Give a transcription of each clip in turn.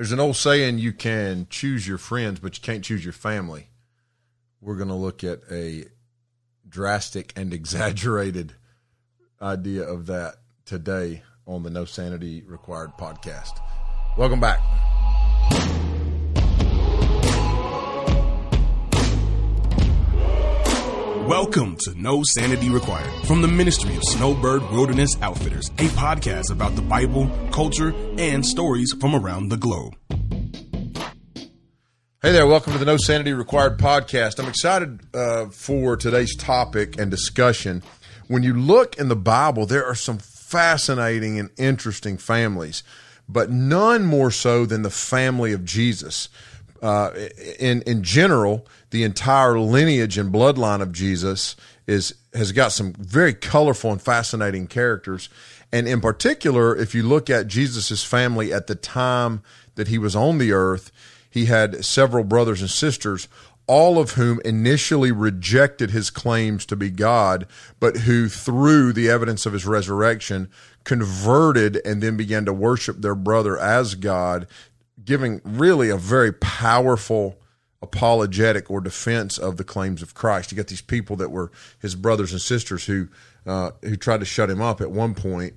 There's an old saying you can choose your friends, but you can't choose your family. We're going to look at a drastic and exaggerated idea of that today on the No Sanity Required podcast. Welcome back. Welcome to No Sanity Required from the Ministry of Snowbird Wilderness Outfitters, a podcast about the Bible, culture, and stories from around the globe. Hey there, welcome to the No Sanity Required podcast. I'm excited uh, for today's topic and discussion. When you look in the Bible, there are some fascinating and interesting families, but none more so than the family of Jesus. Uh, in in general, the entire lineage and bloodline of Jesus is has got some very colorful and fascinating characters. And in particular, if you look at Jesus's family at the time that he was on the earth, he had several brothers and sisters, all of whom initially rejected his claims to be God, but who, through the evidence of his resurrection, converted and then began to worship their brother as God, giving really a very powerful apologetic or defense of the claims of Christ. You got these people that were his brothers and sisters who uh, who tried to shut him up at one point,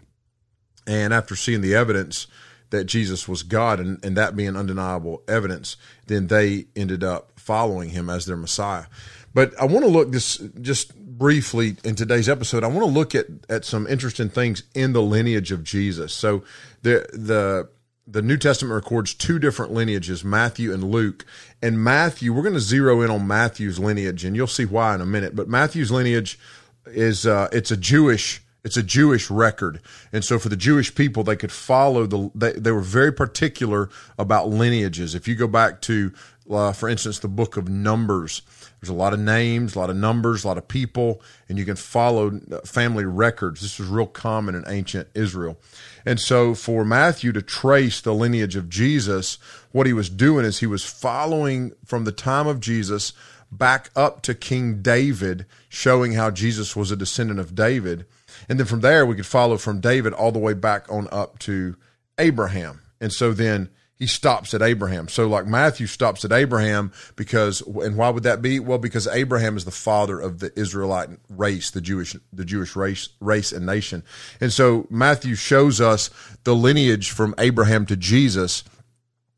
and after seeing the evidence that Jesus was God and, and that being undeniable evidence, then they ended up following him as their Messiah. But I want to look this just briefly in today's episode. I want to look at at some interesting things in the lineage of Jesus. So the the the New Testament records two different lineages, Matthew and Luke. And Matthew, we're going to zero in on Matthew's lineage, and you'll see why in a minute. But Matthew's lineage is uh, it's a Jewish it's a Jewish record, and so for the Jewish people, they could follow the. They, they were very particular about lineages. If you go back to, uh, for instance, the book of Numbers, there's a lot of names, a lot of numbers, a lot of people, and you can follow uh, family records. This was real common in ancient Israel. And so for Matthew to trace the lineage of Jesus, what he was doing is he was following from the time of Jesus back up to King David, showing how Jesus was a descendant of David. And then from there, we could follow from David all the way back on up to Abraham. And so then he stops at Abraham. So like Matthew stops at Abraham because and why would that be? Well, because Abraham is the father of the Israelite race, the Jewish the Jewish race race and nation. And so Matthew shows us the lineage from Abraham to Jesus.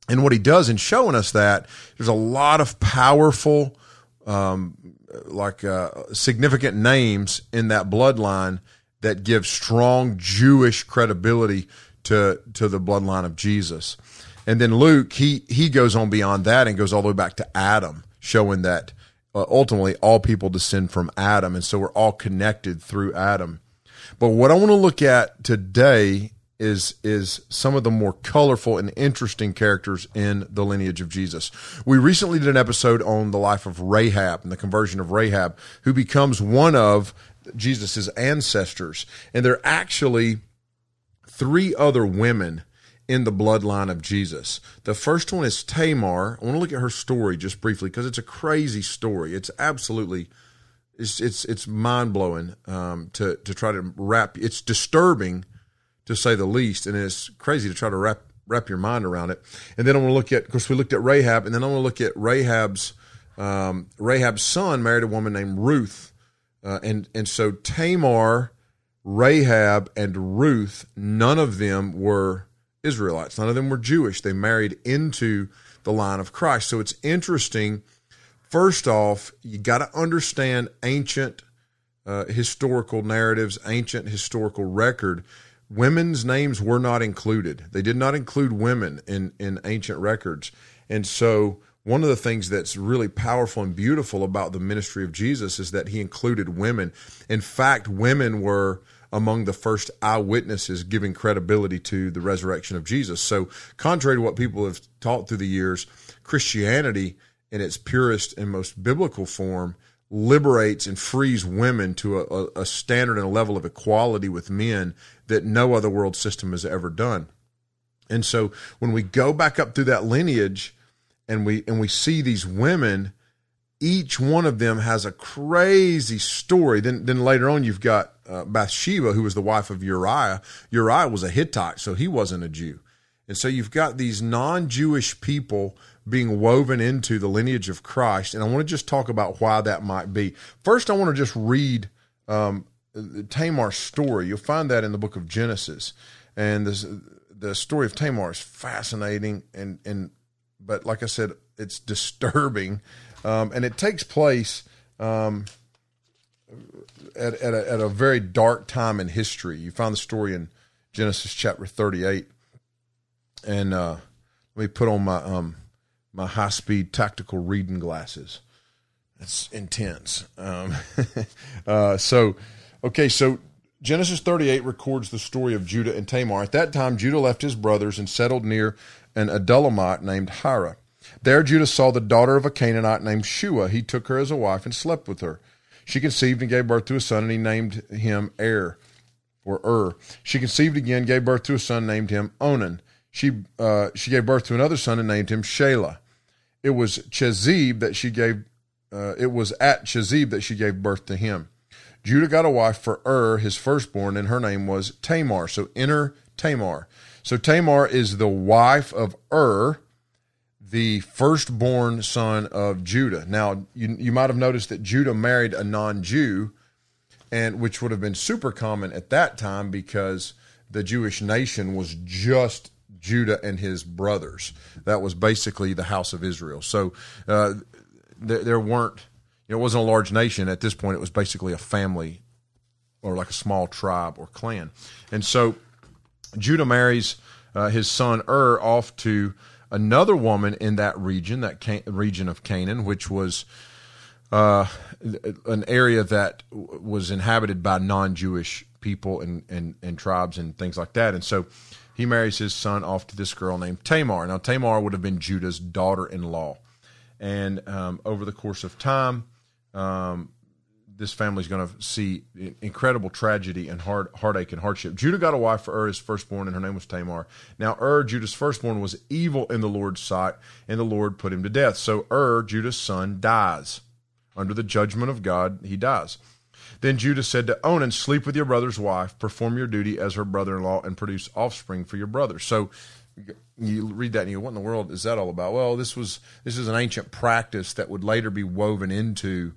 And what he does in showing us that there's a lot of powerful um, like uh, significant names in that bloodline that give strong Jewish credibility to to the bloodline of Jesus. And then Luke, he he goes on beyond that and goes all the way back to Adam, showing that uh, ultimately all people descend from Adam, and so we're all connected through Adam. But what I want to look at today is is some of the more colorful and interesting characters in the lineage of Jesus. We recently did an episode on the life of Rahab and the conversion of Rahab, who becomes one of Jesus's ancestors, and there are actually three other women in the bloodline of Jesus. The first one is Tamar. I want to look at her story just briefly because it's a crazy story. It's absolutely it's it's it's mind blowing um, to to try to wrap. It's disturbing to say the least, and it's crazy to try to wrap wrap your mind around it. And then I want to look at, of course, we looked at Rahab, and then I want to look at Rahab's um, Rahab's son married a woman named Ruth, uh, and and so Tamar, Rahab, and Ruth, none of them were Israelites. None of them were Jewish. They married into the line of Christ. So it's interesting. First off, you got to understand ancient uh, historical narratives, ancient historical record. Women's names were not included. They did not include women in, in ancient records. And so, one of the things that's really powerful and beautiful about the ministry of Jesus is that he included women. In fact, women were among the first eyewitnesses giving credibility to the resurrection of Jesus. So, contrary to what people have taught through the years, Christianity, in its purest and most biblical form, liberates and frees women to a, a standard and a level of equality with men that no other world system has ever done. And so, when we go back up through that lineage, and we and we see these women each one of them has a crazy story. Then, then later on, you've got uh, Bathsheba, who was the wife of Uriah. Uriah was a Hittite, so he wasn't a Jew. And so you've got these non Jewish people being woven into the lineage of Christ. And I want to just talk about why that might be. First, I want to just read um, Tamar's story. You'll find that in the book of Genesis. And this, the story of Tamar is fascinating. And, and but like I said, it's disturbing. Um, and it takes place um, at, at a, at, a, very dark time in history. You find the story in Genesis chapter 38. And uh, let me put on my um, my high speed tactical reading glasses. That's intense. Um, uh, so, okay, so Genesis 38 records the story of Judah and Tamar. At that time, Judah left his brothers and settled near an Adullamite named Hira. There, Judah saw the daughter of a Canaanite named Shua. He took her as a wife and slept with her. She conceived and gave birth to a son, and he named him Er, or Ur. She conceived again, gave birth to a son, named him Onan. She uh, she gave birth to another son and named him Shelah. It was Chezib that she gave. Uh, it was at Chezib that she gave birth to him. Judah got a wife for Ur, his firstborn, and her name was Tamar. So enter Tamar. So Tamar is the wife of Ur, the firstborn son of Judah. Now you you might have noticed that Judah married a non-Jew, and which would have been super common at that time because the Jewish nation was just Judah and his brothers. That was basically the house of Israel. So uh, there, there weren't, it wasn't a large nation at this point. It was basically a family or like a small tribe or clan. And so Judah marries uh, his son Ur off to another woman in that region, that Can- region of Canaan, which was uh, an area that was inhabited by non-Jewish people and, and, and tribes and things like that. And so he marries his son off to this girl named Tamar. Now, Tamar would have been Judah's daughter in law. And um, over the course of time, um, this family is going to see incredible tragedy and hard, heartache and hardship. Judah got a wife for Ur, his firstborn, and her name was Tamar. Now, Ur, Judah's firstborn, was evil in the Lord's sight, and the Lord put him to death. So Ur, Judah's son, dies. Under the judgment of God, he dies. Then Judah said to Onan, Sleep with your brother's wife, perform your duty as her brother in law, and produce offspring for your brother. So you read that and you go, What in the world is that all about? Well, this was this is an ancient practice that would later be woven into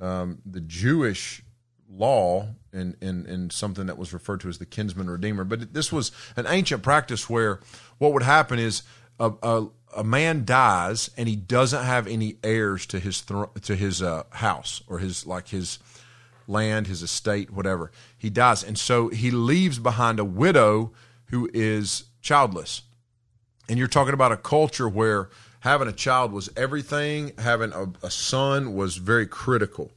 um, the Jewish law in, in, in something that was referred to as the kinsman redeemer. But this was an ancient practice where what would happen is a, a, a man dies and he doesn't have any heirs to his to his uh, house or his like his land, his estate, whatever. He dies. And so he leaves behind a widow who is childless. And you're talking about a culture where having a child was everything, having a, a son was very critical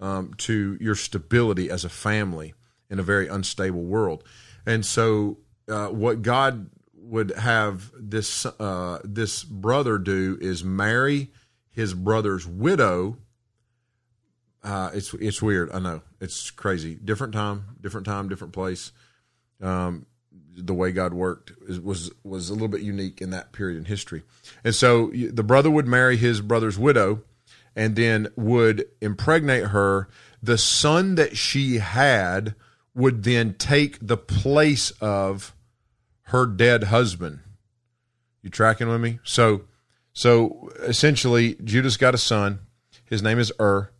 um, to your stability as a family in a very unstable world. And so, uh, what God would have this uh, this brother do is marry his brother's widow uh, it's it's weird. I know it's crazy. Different time, different time, different place. Um, the way God worked was was a little bit unique in that period in history. And so the brother would marry his brother's widow, and then would impregnate her. The son that she had would then take the place of her dead husband. You tracking with me? So, so essentially, Judah's got a son. His name is Ur.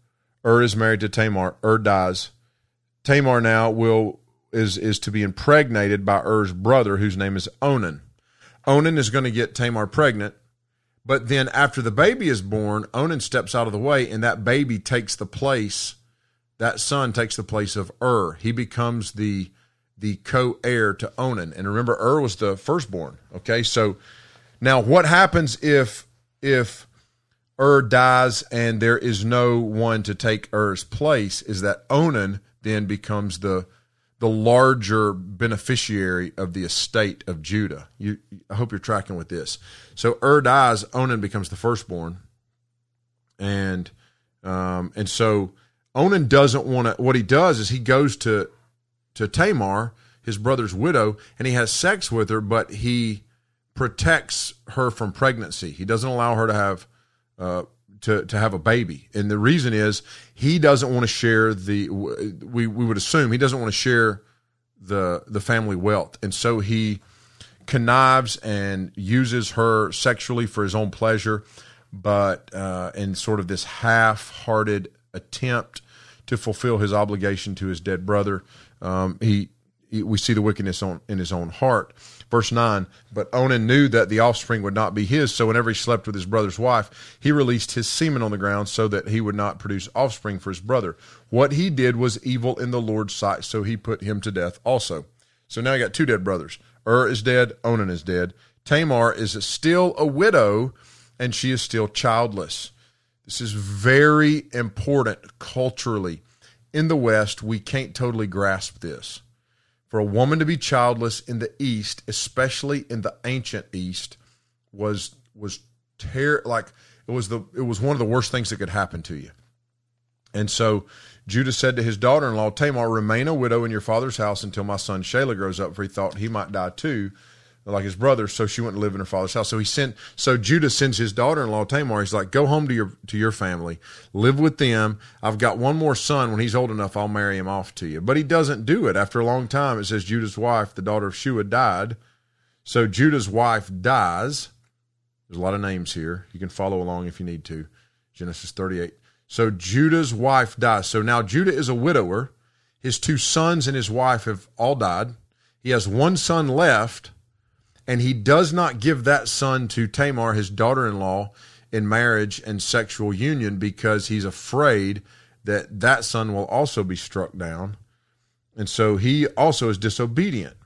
Ur is married to Tamar. Ur dies. Tamar now will is is to be impregnated by Ur's brother, whose name is Onan. Onan is going to get Tamar pregnant, but then after the baby is born, Onan steps out of the way, and that baby takes the place. That son takes the place of Ur. He becomes the the co-heir to Onan. And remember, Ur was the firstborn. Okay, so now what happens if if Ur dies and there is no one to take Ur's place, is that Onan then becomes the the larger beneficiary of the estate of Judah. You, I hope you're tracking with this. So Ur dies, Onan becomes the firstborn, and um, and so Onan doesn't want to. What he does is he goes to to Tamar, his brother's widow, and he has sex with her, but he protects her from pregnancy. He doesn't allow her to have uh, to to have a baby, and the reason is he doesn't want to share the. We we would assume he doesn't want to share the the family wealth, and so he connives and uses her sexually for his own pleasure, but uh, in sort of this half-hearted attempt to fulfill his obligation to his dead brother, um, he, we see the wickedness on, in his own heart. Verse 9, but Onan knew that the offspring would not be his, so whenever he slept with his brother's wife, he released his semen on the ground so that he would not produce offspring for his brother. What he did was evil in the Lord's sight, so he put him to death also. So now you got two dead brothers. Ur is dead, Onan is dead. Tamar is still a widow, and she is still childless. This is very important culturally. In the West, we can't totally grasp this. For a woman to be childless in the East, especially in the ancient East, was was ter- like it was the it was one of the worst things that could happen to you. And so Judah said to his daughter in law, Tamar, remain a widow in your father's house until my son Shelah grows up, for he thought he might die too, like his brother. So she went to live in her father's house. So he sent, so Judah sends his daughter in law, Tamar. He's like, go home to your, to your family, live with them. I've got one more son. When he's old enough, I'll marry him off to you. But he doesn't do it. After a long time, it says Judah's wife, the daughter of Shua, died. So Judah's wife dies. There's a lot of names here. You can follow along if you need to. Genesis 38. So Judah's wife dies. So now Judah is a widower. His two sons and his wife have all died. He has one son left, and he does not give that son to Tamar, his daughter in law, in marriage and sexual union because he's afraid that that son will also be struck down. And so he also is disobedient.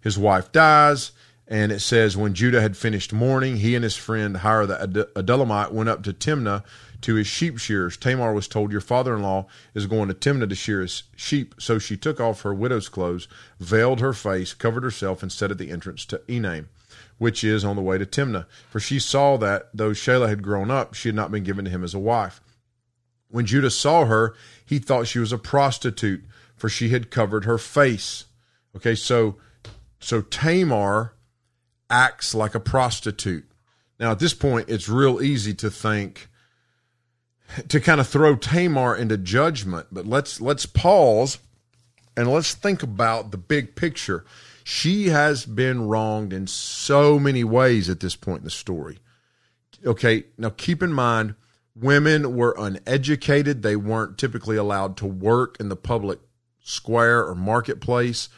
His wife dies, and it says, When Judah had finished mourning, he and his friend Hira the Adullamite went up to Timnah to his sheep shearers. Tamar was told, Your father in law is going to Timnah to shear his sheep. So she took off her widow's clothes, veiled her face, covered herself, and sat at the entrance to Enaim, which is on the way to Timnah. For she saw that, though Shelah had grown up, she had not been given to him as a wife. When Judah saw her, he thought she was a prostitute, for she had covered her face. Okay, so so Tamar acts like a prostitute. Now at this point, it's real easy to think to kind of throw Tamar into judgment, but let's let's pause and let's think about the big picture. She has been wronged in so many ways at this point in the story. Okay, now keep in mind women were uneducated, they weren't typically allowed to work in the public square or marketplace.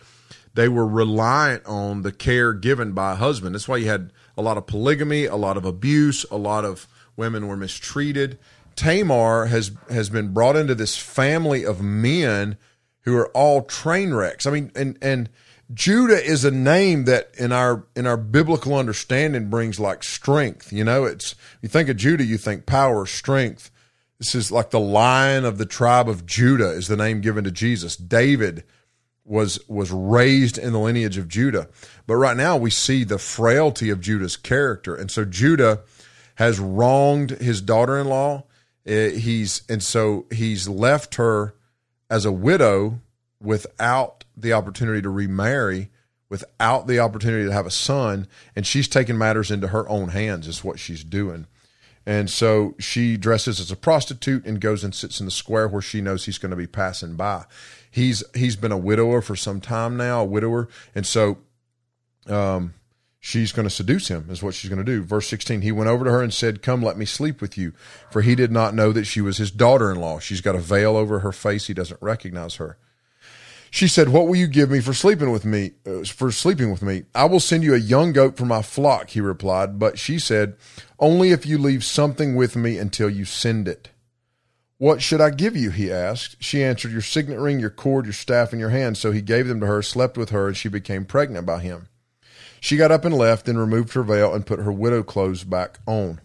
They were reliant on the care given by a husband. That's why you had a lot of polygamy, a lot of abuse, a lot of women were mistreated Tamar has has been brought into this family of men who are all train wrecks. I mean, and and Judah is a name that in our in our biblical understanding brings like strength. You know, it's you think of Judah, you think power, strength. This is like the lion of the tribe of Judah is the name given to Jesus. David was was raised in the lineage of Judah. But right now we see the frailty of Judah's character. And so Judah has wronged his daughter-in-law he's and so he's left her as a widow without the opportunity to remarry, without the opportunity to have a son, and she's taking matters into her own hands. Is what she's doing. And so she dresses as a prostitute and goes and sits in the square where she knows he's going to be passing by. He's he's been a widower for some time now, a widower, and so um, she's going to seduce him, is what she's going to do. Verse 16, he went over to her and said, Come, let me sleep with you. For he did not know that she was his daughter in law. She's got a veil over her face. He doesn't recognize her. She said, What will you give me for sleeping with me? Uh, for sleeping with me? I will send you a young goat for my flock, he replied. But she said, Only if you leave something with me until you send it. What should I give you? he asked. She answered, Your signet ring, your cord, your staff, and your hand. So he gave them to her, slept with her, and she became pregnant by him. She got up and left, then removed her veil and put her widow clothes back on.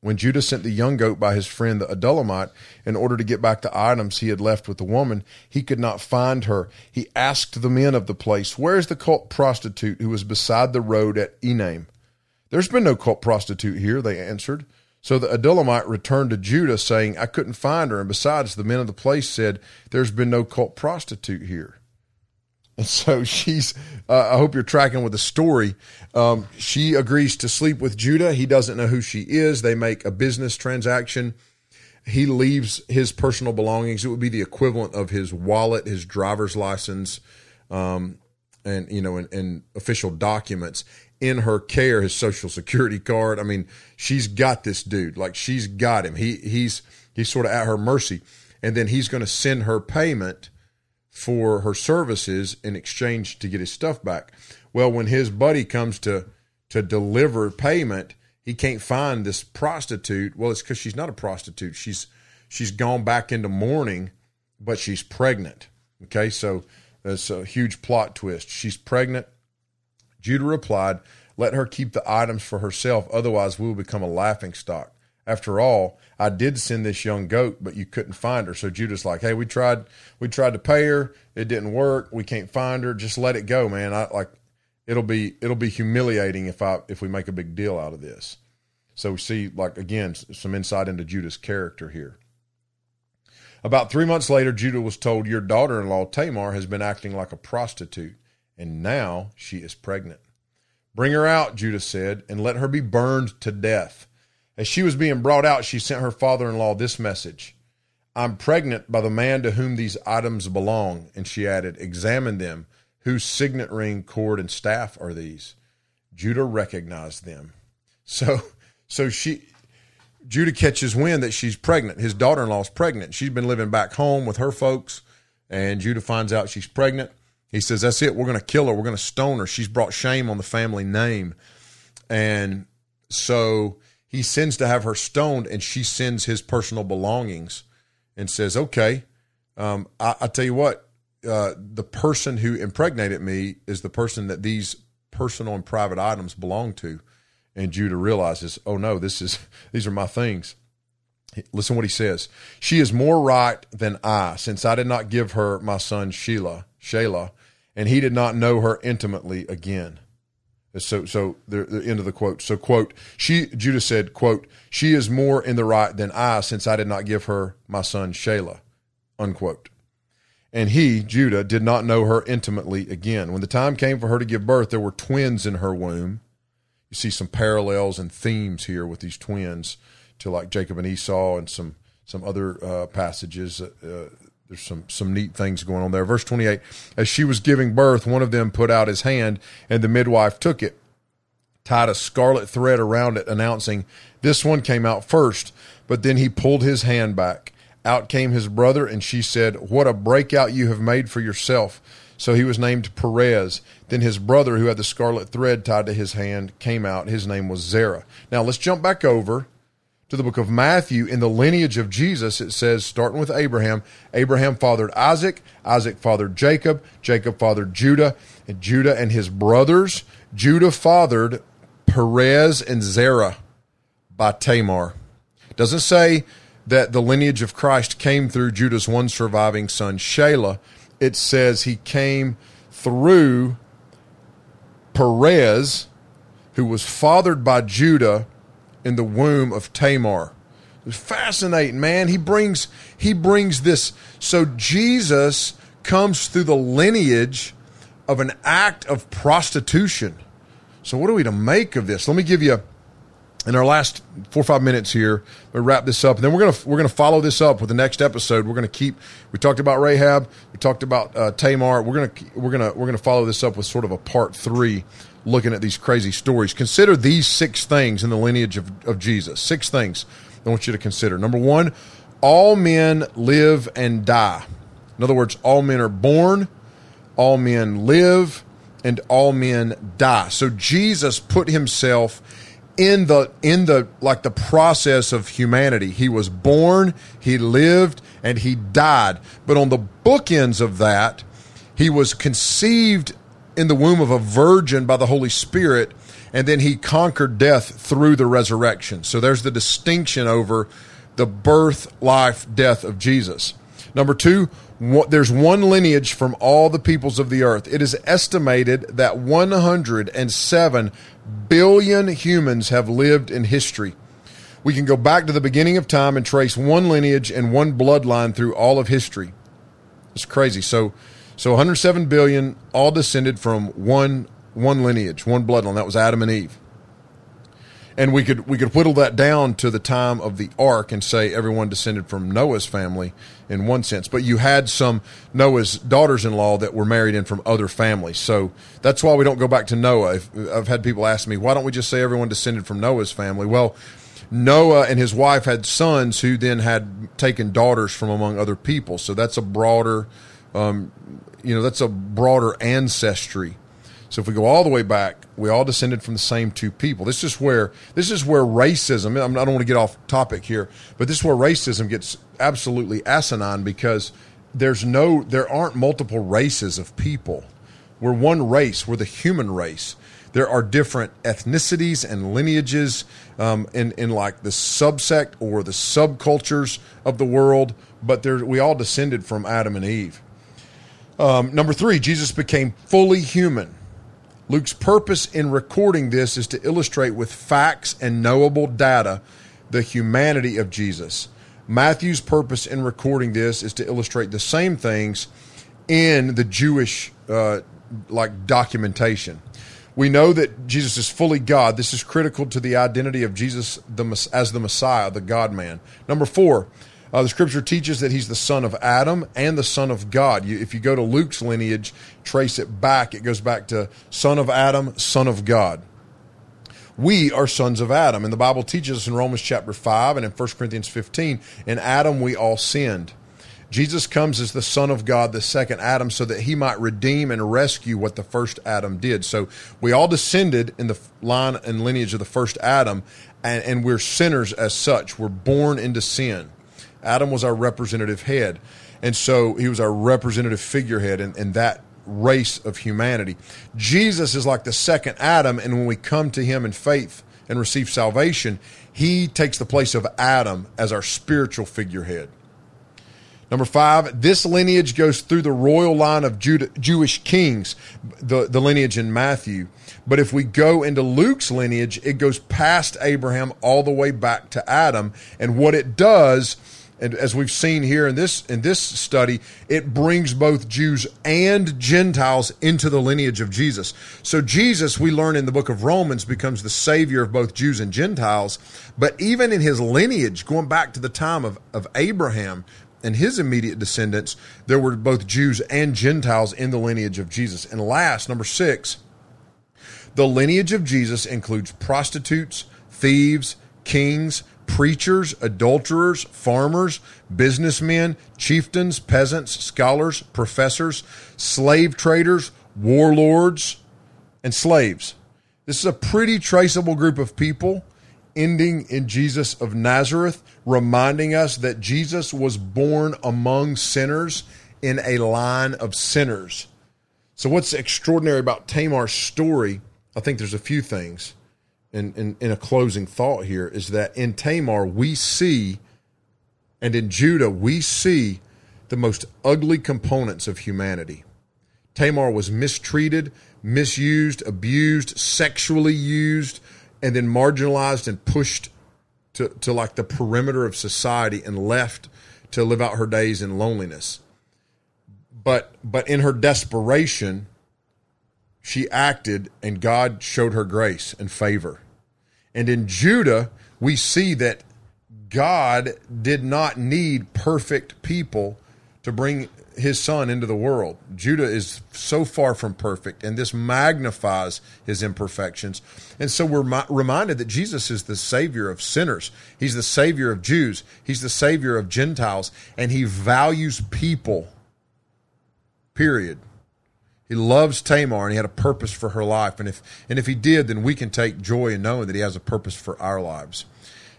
When Judah sent the young goat by his friend the Adullamite in order to get back the items he had left with the woman, he could not find her. He asked the men of the place, Where is the cult prostitute who was beside the road at Enaim? There's been no cult prostitute here, they answered. So the Adullamite returned to Judah, saying, I couldn't find her. And besides, the men of the place said, There's been no cult prostitute here. And so she's, uh, I hope you're tracking with the story. Um, she agrees to sleep with Judah. He doesn't know who she is. They make a business transaction. He leaves his personal belongings. It would be the equivalent of his wallet, his driver's license, um, and you know in, in official documents in her care his social security card i mean she's got this dude like she's got him he he's he's sort of at her mercy and then he's going to send her payment for her services in exchange to get his stuff back. Well when his buddy comes to to deliver payment he can't find this prostitute. Well it's because she's not a prostitute. She's she's gone back into mourning but she's pregnant. Okay so that's a huge plot twist. She's pregnant. Judah replied, Let her keep the items for herself, otherwise we will become a laughing stock. After all, I did send this young goat, but you couldn't find her. So Judah's like, Hey, we tried we tried to pay her, it didn't work, we can't find her, just let it go, man. I like it'll be it'll be humiliating if I if we make a big deal out of this. So we see like again some insight into Judah's character here. About three months later, Judah was told, Your daughter in law, Tamar, has been acting like a prostitute and now she is pregnant. Bring her out, Judah said, and let her be burned to death. As she was being brought out, she sent her father in law this message I'm pregnant by the man to whom these items belong. And she added, Examine them. Whose signet ring, cord, and staff are these? Judah recognized them. So, so she, Judah catches wind that she's pregnant. His daughter in law is pregnant. She's been living back home with her folks, and Judah finds out she's pregnant. He says, That's it. We're going to kill her. We're going to stone her. She's brought shame on the family name. And so he sends to have her stoned, and she sends his personal belongings and says, Okay, um, I, I, tell you what, uh, the person who impregnated me is the person that these personal and private items belong to. And Judah realizes, Oh no, this is these are my things. Listen what he says. She is more right than I, since I did not give her my son Sheila, Shelah, and he did not know her intimately again. So, so the, the end of the quote. So, quote, she, Judah said, quote, she is more in the right than I, since I did not give her my son Shelah, unquote. And he, Judah, did not know her intimately again. When the time came for her to give birth, there were twins in her womb. You see some parallels and themes here with these twins to like Jacob and Esau and some some other uh, passages uh, there's some some neat things going on there. Verse 28 As she was giving birth, one of them put out his hand, and the midwife took it, tied a scarlet thread around it, announcing, This one came out first. But then he pulled his hand back. Out came his brother, and she said, What a breakout you have made for yourself. So he was named Perez. Then his brother, who had the scarlet thread tied to his hand, came out. His name was Zerah. Now let's jump back over to the book of Matthew, in the lineage of Jesus, it says, starting with Abraham, Abraham fathered Isaac, Isaac fathered Jacob, Jacob fathered Judah, and Judah and his brothers. Judah fathered Perez and Zerah by Tamar. Doesn't say that the lineage of Christ came through Judah's one surviving son, Shelah. It says he came through Perez, who was fathered by Judah in the womb of Tamar. It's fascinating, man. He brings he brings this. So Jesus comes through the lineage of an act of prostitution. So what are we to make of this? Let me give you in our last four or five minutes here, we wrap this up, and then we're gonna we're gonna follow this up with the next episode. We're gonna keep. We talked about Rahab. We talked about uh, Tamar. We're gonna we're gonna we're gonna follow this up with sort of a part three looking at these crazy stories. Consider these six things in the lineage of, of Jesus. Six things I want you to consider. Number one, all men live and die. In other words, all men are born, all men live, and all men die. So Jesus put himself in the in the like the process of humanity. He was born, he lived, and he died. But on the bookends of that, he was conceived in the womb of a virgin by the Holy Spirit, and then he conquered death through the resurrection. So there's the distinction over the birth, life, death of Jesus. Number two, there's one lineage from all the peoples of the earth. It is estimated that 107 billion humans have lived in history. We can go back to the beginning of time and trace one lineage and one bloodline through all of history. It's crazy. So so 107 billion, all descended from one one lineage, one bloodline. That was Adam and Eve. and we could we could whittle that down to the time of the ark and say everyone descended from Noah's family in one sense. But you had some Noah's daughters-in-law that were married in from other families, so that's why we don't go back to Noah. I've had people ask me, why don't we just say everyone descended from Noah's family? Well. Noah and his wife had sons who then had taken daughters from among other people. So that's a broader, um, you know, that's a broader ancestry so if we go all the way back, we all descended from the same two people. This is where this is where racism. I don't want to get off topic here, but this is where racism gets absolutely asinine because there's no there aren't multiple races of people. We're one race. We're the human race. There are different ethnicities and lineages um, in in like the subsect or the subcultures of the world, but there we all descended from Adam and Eve. Um, number three, Jesus became fully human. Luke's purpose in recording this is to illustrate with facts and knowable data the humanity of Jesus. Matthew's purpose in recording this is to illustrate the same things in the Jewish uh, like documentation. We know that Jesus is fully God. This is critical to the identity of Jesus the, as the Messiah, the God man. Number four, uh, the scripture teaches that he's the son of Adam and the son of God. You, if you go to Luke's lineage, trace it back, it goes back to son of Adam, son of God. We are sons of Adam. And the Bible teaches us in Romans chapter 5 and in 1 Corinthians 15 in Adam we all sinned. Jesus comes as the Son of God, the second Adam, so that he might redeem and rescue what the first Adam did. So we all descended in the line and lineage of the first Adam, and, and we're sinners as such. We're born into sin. Adam was our representative head. And so he was our representative figurehead in, in that race of humanity. Jesus is like the second Adam, and when we come to him in faith and receive salvation, he takes the place of Adam as our spiritual figurehead. Number five, this lineage goes through the royal line of Judah, Jewish kings, the, the lineage in Matthew. But if we go into Luke's lineage, it goes past Abraham all the way back to Adam. And what it does and as we've seen here in this in this study, it brings both Jews and Gentiles into the lineage of Jesus. So Jesus, we learn in the book of Romans, becomes the savior of both Jews and Gentiles. But even in his lineage, going back to the time of, of Abraham and his immediate descendants, there were both Jews and Gentiles in the lineage of Jesus. And last, number six, the lineage of Jesus includes prostitutes, thieves, kings, preachers, adulterers, farmers, businessmen, chieftains, peasants, scholars, professors, slave traders, warlords, and slaves. This is a pretty traceable group of people ending in Jesus of Nazareth, reminding us that Jesus was born among sinners in a line of sinners. So, what's extraordinary about Tamar's story? I think there's a few things in, in, in a closing thought here is that in Tamar we see, and in Judah we see the most ugly components of humanity. Tamar was mistreated, misused, abused, sexually used, and then marginalized and pushed to, to like the perimeter of society and left to live out her days in loneliness. But but in her desperation, she acted and God showed her grace and favor. And in Judah, we see that God did not need perfect people to bring his son into the world. Judah is so far from perfect, and this magnifies his imperfections. And so we're reminded that Jesus is the Savior of sinners. He's the Savior of Jews. He's the Savior of Gentiles, and he values people, period. He loves Tamar and he had a purpose for her life. And if and if he did, then we can take joy in knowing that he has a purpose for our lives.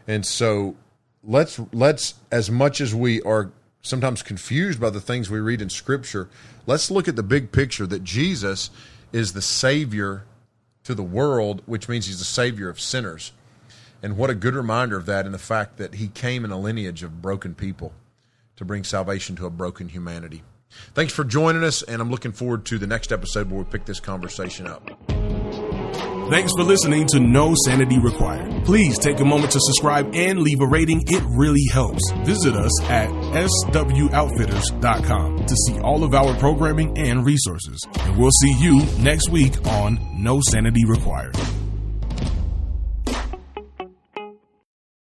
And so let's let's as much as we are sometimes confused by the things we read in scripture, let's look at the big picture that Jesus is the savior to the world, which means he's the savior of sinners. And what a good reminder of that in the fact that he came in a lineage of broken people to bring salvation to a broken humanity. Thanks for joining us, and I'm looking forward to the next episode where we pick this conversation up. Thanks for listening to No Sanity Required. Please take a moment to subscribe and leave a rating. It really helps. Visit us at swoutfitters.com to see all of our programming and resources. And we'll see you next week on No Sanity Required.